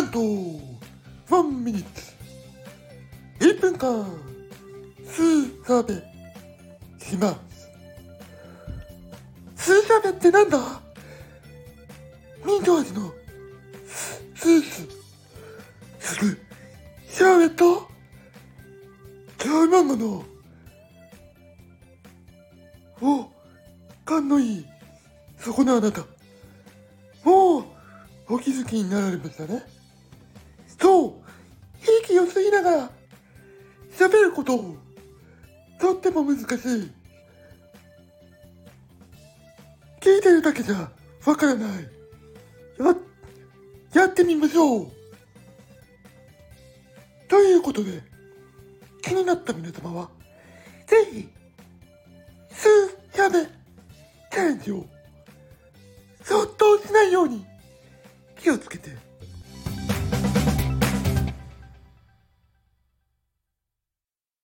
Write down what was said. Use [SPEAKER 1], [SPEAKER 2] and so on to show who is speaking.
[SPEAKER 1] ントワンミニッツ。1分間スーサーベします。スーサーベってなんだ？ミント味のスースする。シャーベット？キャーマンゴの。お勘のいい。そこのあなた。もうお気づきになられましたね。そう息を吸いながら喋ることとっても難しい。聞いてるだけじゃわからない。ややってみましょう。ということで気になった皆様はぜひスーやべチャレンジを。そっとしないように。気をつけて。